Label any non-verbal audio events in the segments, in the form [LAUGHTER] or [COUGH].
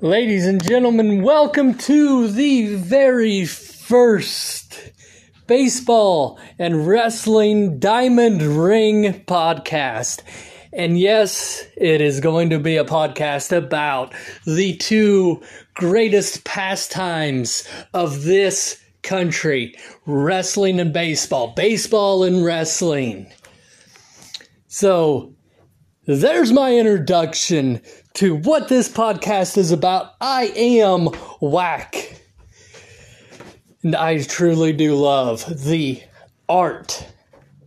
Ladies and gentlemen, welcome to the very first baseball and wrestling diamond ring podcast. And yes, it is going to be a podcast about the two greatest pastimes of this country wrestling and baseball, baseball and wrestling. So, there's my introduction to what this podcast is about. I am Whack. And I truly do love the art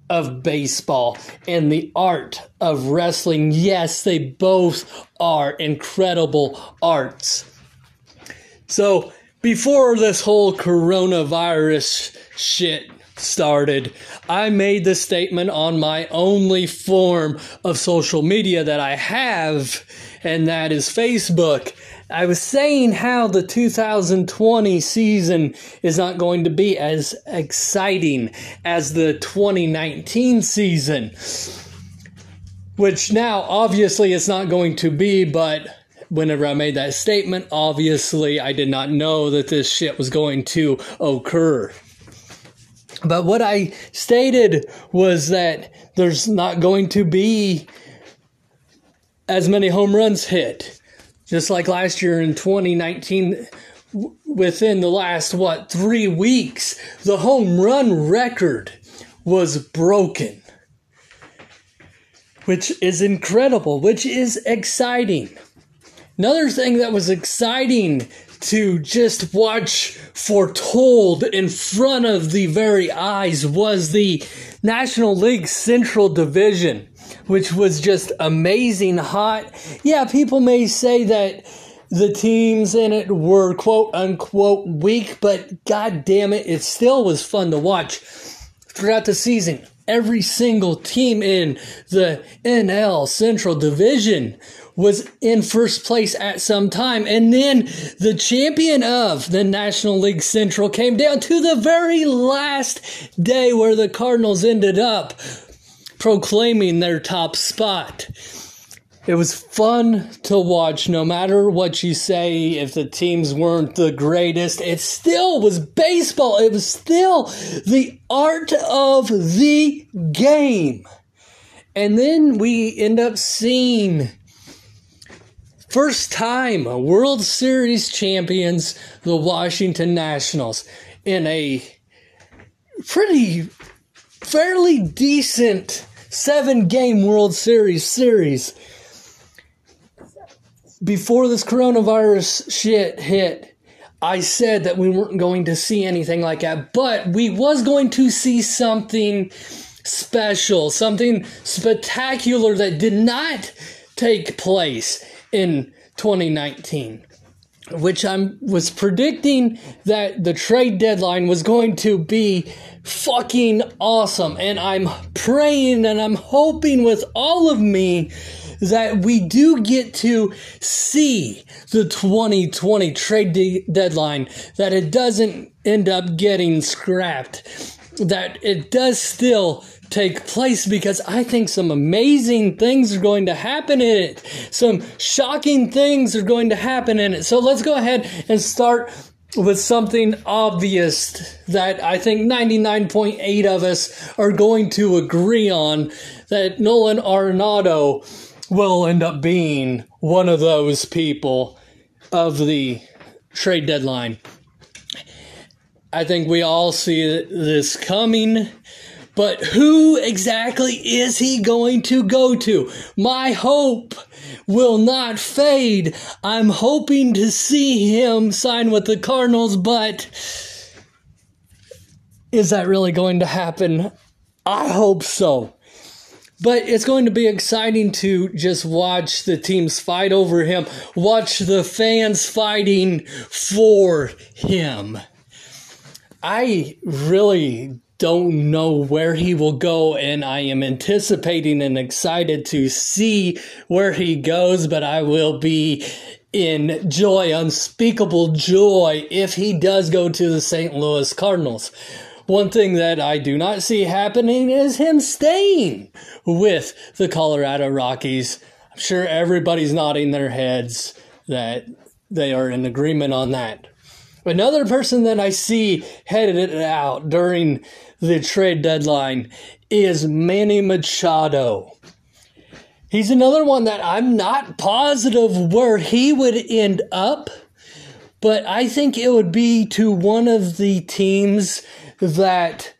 of baseball and the art of wrestling. Yes, they both are incredible arts. So, before this whole coronavirus shit started, I made the statement on my only form of social media that I have, and that is Facebook. I was saying how the 2020 season is not going to be as exciting as the 2019 season, which now obviously it's not going to be, but whenever I made that statement, obviously I did not know that this shit was going to occur. But what I stated was that there's not going to be as many home runs hit just like last year in 2019, within the last, what, three weeks, the home run record was broken. Which is incredible, which is exciting. Another thing that was exciting to just watch foretold in front of the very eyes was the National League Central Division which was just amazing hot. Yeah, people may say that the teams in it were quote unquote weak, but god damn it, it still was fun to watch throughout the season. Every single team in the NL Central Division was in first place at some time. And then the champion of the National League Central came down to the very last day where the Cardinals ended up proclaiming their top spot. It was fun to watch no matter what you say. If the teams weren't the greatest, it still was baseball. It was still the art of the game. And then we end up seeing first time World Series champions, the Washington Nationals, in a pretty fairly decent seven game World Series series. Before this coronavirus shit hit, I said that we weren't going to see anything like that, but we was going to see something special, something spectacular that did not take place in 2019 which I was predicting that the trade deadline was going to be fucking awesome. And I'm praying and I'm hoping with all of me that we do get to see the 2020 trade de- deadline, that it doesn't end up getting scrapped, that it does still take place because I think some amazing things are going to happen in it. Some shocking things are going to happen in it. So let's go ahead and start with something obvious that I think 99.8 of us are going to agree on that Nolan Arenado will end up being one of those people of the trade deadline. I think we all see this coming. But who exactly is he going to go to? My hope will not fade. I'm hoping to see him sign with the Cardinals, but is that really going to happen? I hope so. But it's going to be exciting to just watch the teams fight over him, watch the fans fighting for him. I really don't know where he will go, and I am anticipating and excited to see where he goes, but I will be in joy, unspeakable joy, if he does go to the St. Louis Cardinals. One thing that I do not see happening is him staying with the Colorado Rockies. I'm sure everybody's nodding their heads that they are in agreement on that. Another person that I see headed out during the trade deadline is Manny Machado. He's another one that I'm not positive where he would end up, but I think it would be to one of the teams that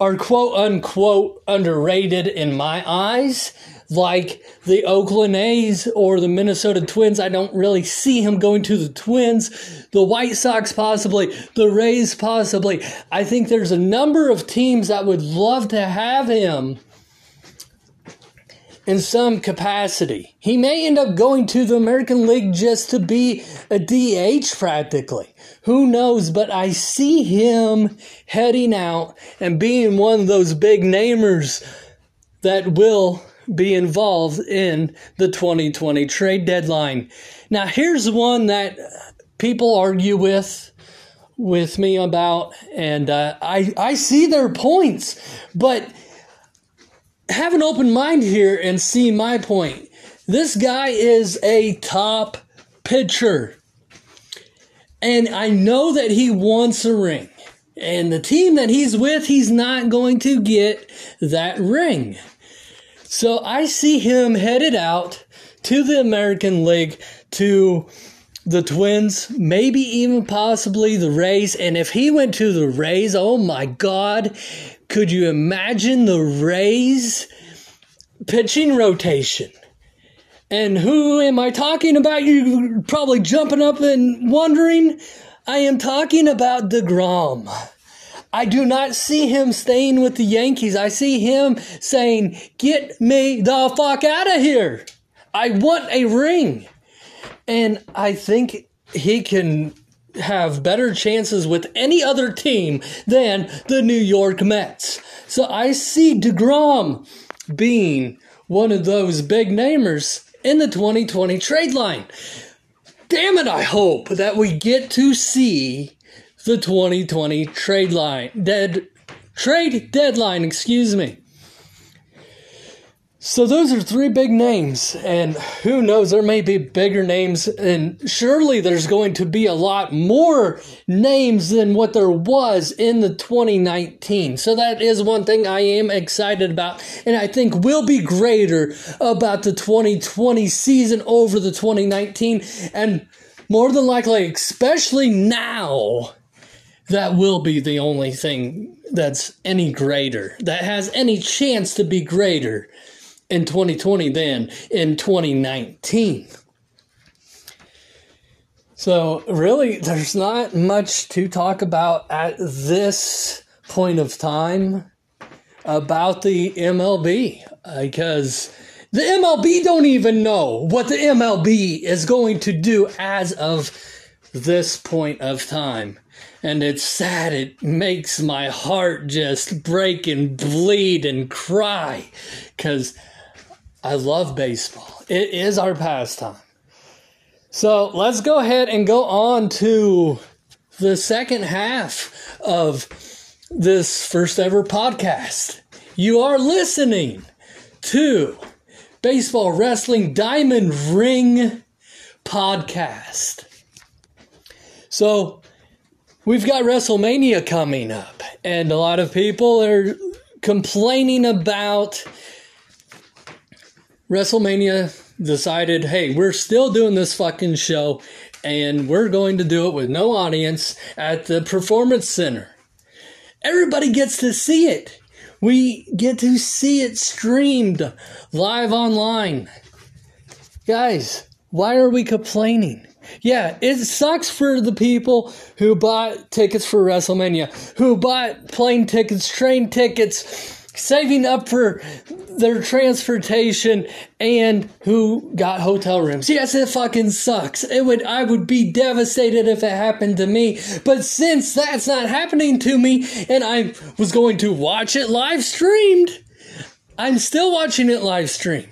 are quote unquote underrated in my eyes, like the Oakland A's or the Minnesota Twins. I don't really see him going to the Twins, the White Sox possibly, the Rays possibly. I think there's a number of teams that would love to have him in some capacity. He may end up going to the American League just to be a DH practically. Who knows? But I see him heading out and being one of those big namers that will be involved in the 2020 trade deadline. Now, here's one that people argue with with me about, and uh, I I see their points, but have an open mind here and see my point. This guy is a top pitcher. And I know that he wants a ring. And the team that he's with, he's not going to get that ring. So I see him headed out to the American League to the Twins, maybe even possibly the Rays. And if he went to the Rays, oh my God, could you imagine the Rays pitching rotation? And who am I talking about? You probably jumping up and wondering. I am talking about DeGrom. I do not see him staying with the Yankees. I see him saying, Get me the fuck out of here. I want a ring. And I think he can have better chances with any other team than the New York Mets. So I see DeGrom being one of those big namers in the 2020 trade line. Damn it, I hope that we get to see the 2020 trade line dead trade deadline, excuse me. So those are three big names, and who knows, there may be bigger names, and surely there's going to be a lot more names than what there was in the 2019. So that is one thing I am excited about, and I think will be greater about the 2020 season over the 2019, and more than likely, especially now, that will be the only thing that's any greater, that has any chance to be greater in 2020 than in 2019. So, really, there's not much to talk about at this point of time about the MLB because the MLB don't even know what the MLB is going to do as of this point of time. And it's sad. It makes my heart just break and bleed and cry because I love baseball. It is our pastime. So let's go ahead and go on to the second half of this first ever podcast. You are listening to Baseball Wrestling Diamond Ring podcast. So we've got WrestleMania coming up, and a lot of people are complaining about WrestleMania decided, hey, we're still doing this fucking show and we're going to do it with no audience at the Performance Center. Everybody gets to see it. We get to see it streamed live online. Guys, why are we complaining? Yeah, it sucks for the people who bought tickets for WrestleMania, who bought plane tickets, train tickets, saving up for their transportation and who got hotel rooms. Yes, it fucking sucks. It would I would be devastated if it happened to me. But since that's not happening to me and I was going to watch it live streamed, I'm still watching it live streamed.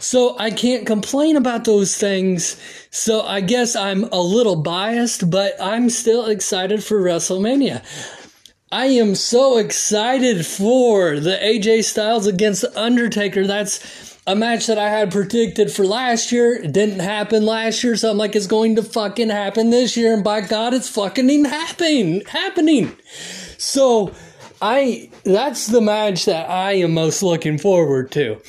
So I can't complain about those things. So I guess I'm a little biased, but I'm still excited for WrestleMania. I am so excited for the AJ Styles against Undertaker. That's a match that I had predicted for last year. It didn't happen last year, so I'm like, it's going to fucking happen this year, and by God, it's fucking happening, happening. So, I that's the match that I am most looking forward to.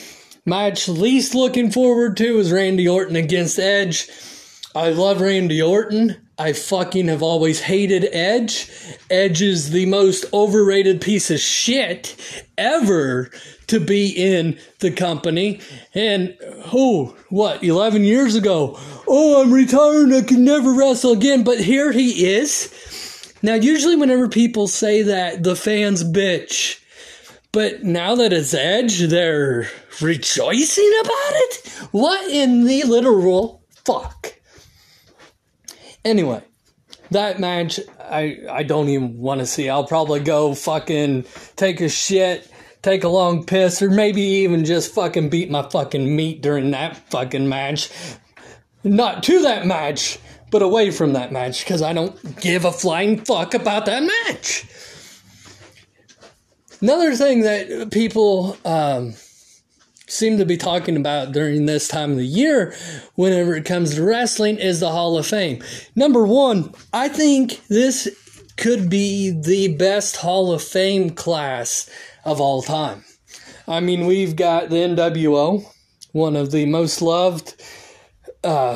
Match least looking forward to is Randy Orton against Edge. I love Randy Orton. I fucking have always hated Edge. Edge is the most overrated piece of shit ever to be in the company. And, oh, what, 11 years ago? Oh, I'm retiring. I can never wrestle again. But here he is. Now, usually, whenever people say that, the fans bitch. But now that it's Edge, they're rejoicing about it? What in the literal fuck? Anyway, that match I I don't even want to see. I'll probably go fucking take a shit, take a long piss, or maybe even just fucking beat my fucking meat during that fucking match. Not to that match, but away from that match because I don't give a flying fuck about that match. Another thing that people um, seem to be talking about during this time of the year whenever it comes to wrestling is the Hall of Fame. Number one, I think this could be the best Hall of Fame class of all time. I mean, we've got the NWO, one of the most loved uh,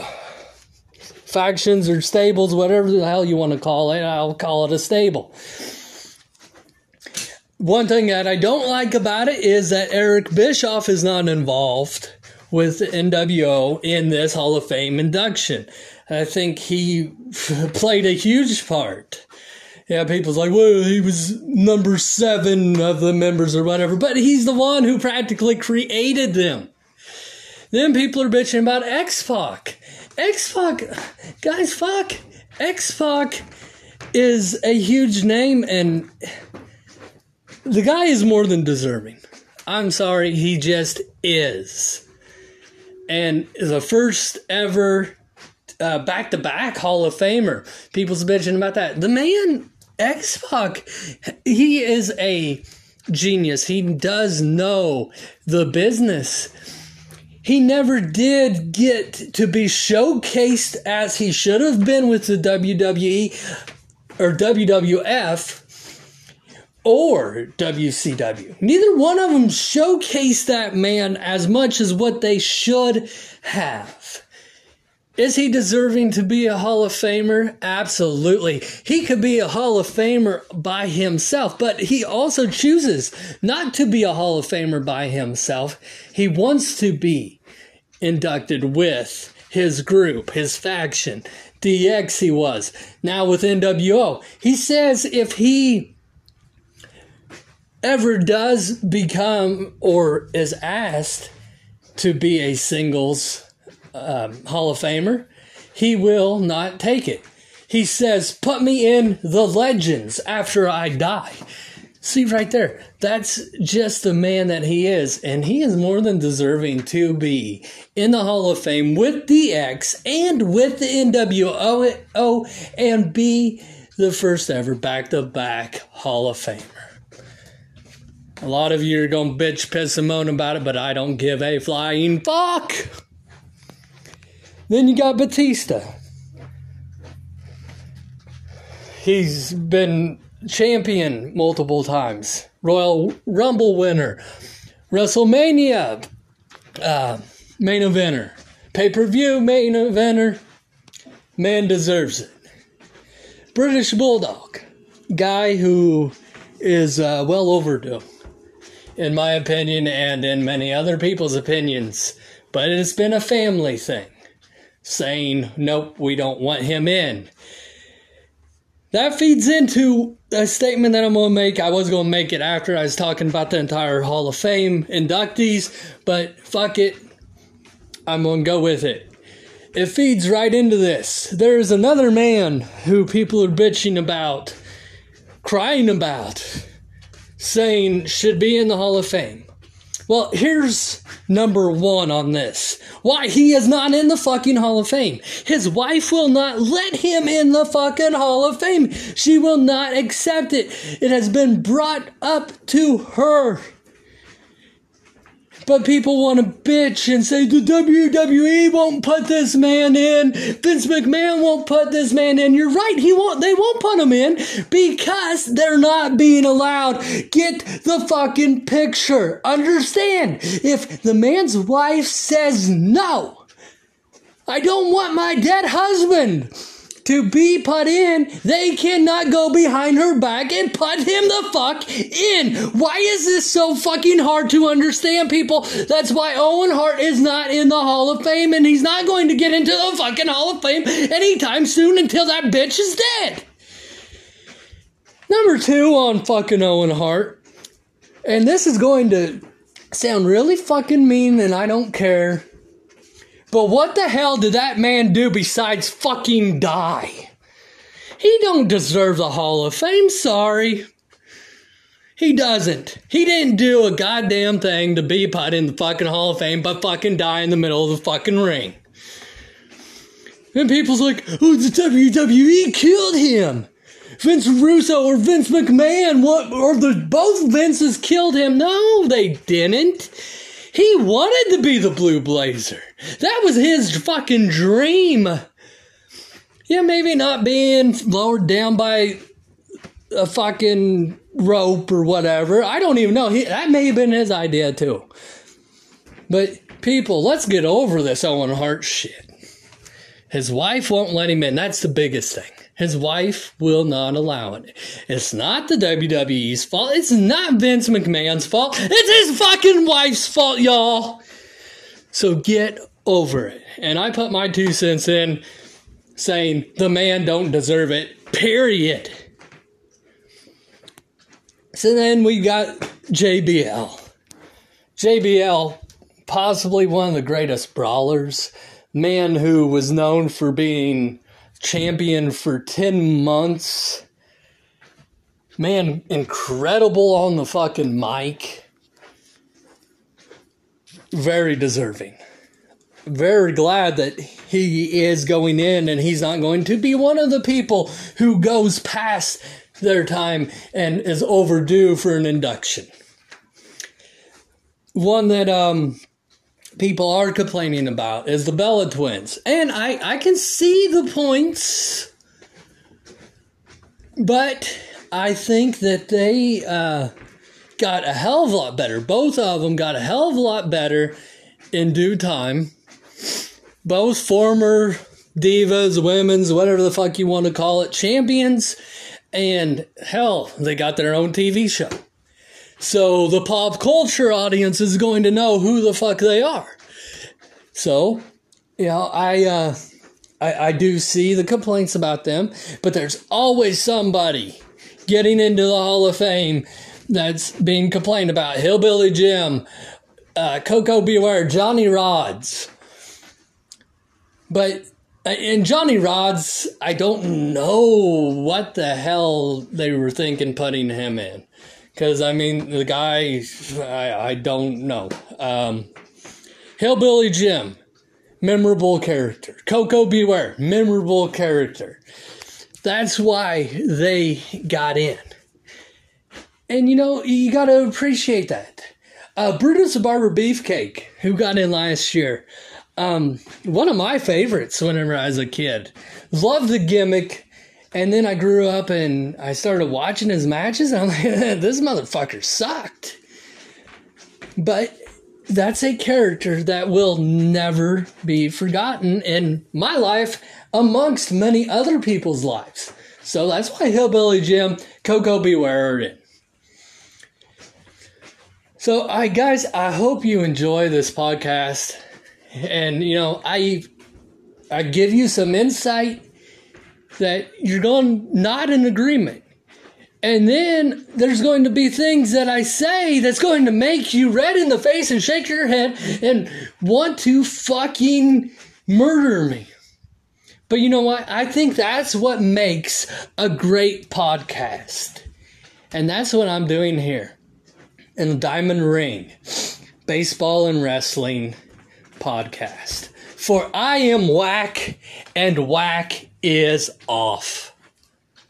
factions or stables, whatever the hell you want to call it. I'll call it a stable. One thing that I don't like about it is that Eric Bischoff is not involved with NWO in this Hall of Fame induction. I think he [LAUGHS] played a huge part. Yeah, people's like, well, he was number seven of the members or whatever, but he's the one who practically created them. Then people are bitching about X Pac. X Pac, guys, fuck. X Pac is a huge name and the guy is more than deserving. I'm sorry, he just is. And the first ever back to back Hall of Famer. People's bitching about that. The man, X Pac, he is a genius. He does know the business. He never did get to be showcased as he should have been with the WWE or WWF or WCW. Neither one of them showcased that man as much as what they should have. Is he deserving to be a Hall of Famer? Absolutely. He could be a Hall of Famer by himself, but he also chooses not to be a Hall of Famer by himself. He wants to be inducted with his group, his faction. DX he was. Now with NWO. He says if he ever does become or is asked to be a singles um, Hall of Famer, he will not take it. He says, Put me in the legends after I die. See right there, that's just the man that he is, and he is more than deserving to be in the Hall of Fame with DX and with the NWO and be the first ever back to back Hall of Famer. A lot of you are going to bitch, piss, and moan about it, but I don't give a flying fuck. Then you got Batista. He's been champion multiple times, Royal Rumble winner, WrestleMania uh, main eventer, pay per view main eventer. Man deserves it. British Bulldog, guy who is uh, well overdue in my opinion and in many other people's opinions. But it's been a family thing saying, nope, we don't want him in. That feeds into a statement that I'm going to make. I was going to make it after I was talking about the entire Hall of Fame inductees, but fuck it. I'm going to go with it. It feeds right into this. There's another man who people are bitching about, crying about saying should be in the Hall of Fame. Well, here's number one on this. Why he is not in the fucking Hall of Fame. His wife will not let him in the fucking Hall of Fame. She will not accept it. It has been brought up to her. But people want to bitch and say the WWE won't put this man in. Vince McMahon won't put this man in. You're right. He won't. They won't put him in because they're not being allowed. Get the fucking picture. Understand? If the man's wife says no, I don't want my dead husband to be put in, they cannot go behind her back and put him the fuck in. Why is this so fucking hard to understand, people? That's why Owen Hart is not in the Hall of Fame and he's not going to get into the fucking Hall of Fame anytime soon until that bitch is dead. Number two on fucking Owen Hart. And this is going to sound really fucking mean and I don't care. But what the hell did that man do besides fucking die? He don't deserve the Hall of Fame, sorry. He doesn't. He didn't do a goddamn thing to be put in the fucking Hall of Fame but fucking die in the middle of the fucking ring. And people's like, oh, the WWE killed him. Vince Russo or Vince McMahon, what, or the both Vinces killed him. No, they didn't. He wanted to be the Blue Blazer. That was his fucking dream. Yeah, maybe not being lowered down by a fucking rope or whatever. I don't even know. He, that may have been his idea too. But people, let's get over this Owen Hart shit. His wife won't let him in. That's the biggest thing. His wife will not allow it. It's not the WWE's fault. It's not Vince McMahon's fault. It's his fucking wife's fault, y'all. So get over it. And I put my two cents in saying the man don't deserve it. Period. So then we got JBL. JBL, possibly one of the greatest brawlers. Man who was known for being champion for 10 months. Man, incredible on the fucking mic. Very deserving. Very glad that he is going in and he's not going to be one of the people who goes past their time and is overdue for an induction. One that um people are complaining about is the Bella twins. And I, I can see the points, but I think that they uh, got a hell of a lot better. Both of them got a hell of a lot better in due time. Both former divas, women's, whatever the fuck you want to call it, champions. And hell, they got their own TV show. So the pop culture audience is going to know who the fuck they are. So, you know, I, uh, I, I do see the complaints about them, but there's always somebody getting into the Hall of Fame that's being complained about. Hillbilly Jim, uh, Koko B. Ware, Johnny Rodz. But in uh, Johnny Rodz, I don't know what the hell they were thinking putting him in. Because, I mean, the guy, I, I don't know. Um, Hillbilly Jim, memorable character. Koko B. Ware, memorable character. That's why they got in. And you know, you got to appreciate that. Uh, Brutus the Barber Beefcake, who got in last year, um, one of my favorites whenever I was a kid. Loved the gimmick. And then I grew up and I started watching his matches, and I'm like, [LAUGHS] this motherfucker sucked. But that's a character that will never be forgotten in my life, amongst many other people's lives. So that's why Hillbilly Jim, Koko B. Ware are in. So, I guys, I hope you enjoy this podcast, and you know, I I give you some insight that you're going not in agreement. And then there's going to be things that I say that's going to make you red in the face and shake your head and want to fucking murder me. But you know what? I think that's what makes a great podcast. And that's what I'm doing here in the Diamond Ring Baseball and Wrestling podcast. For I am whack and whack is off.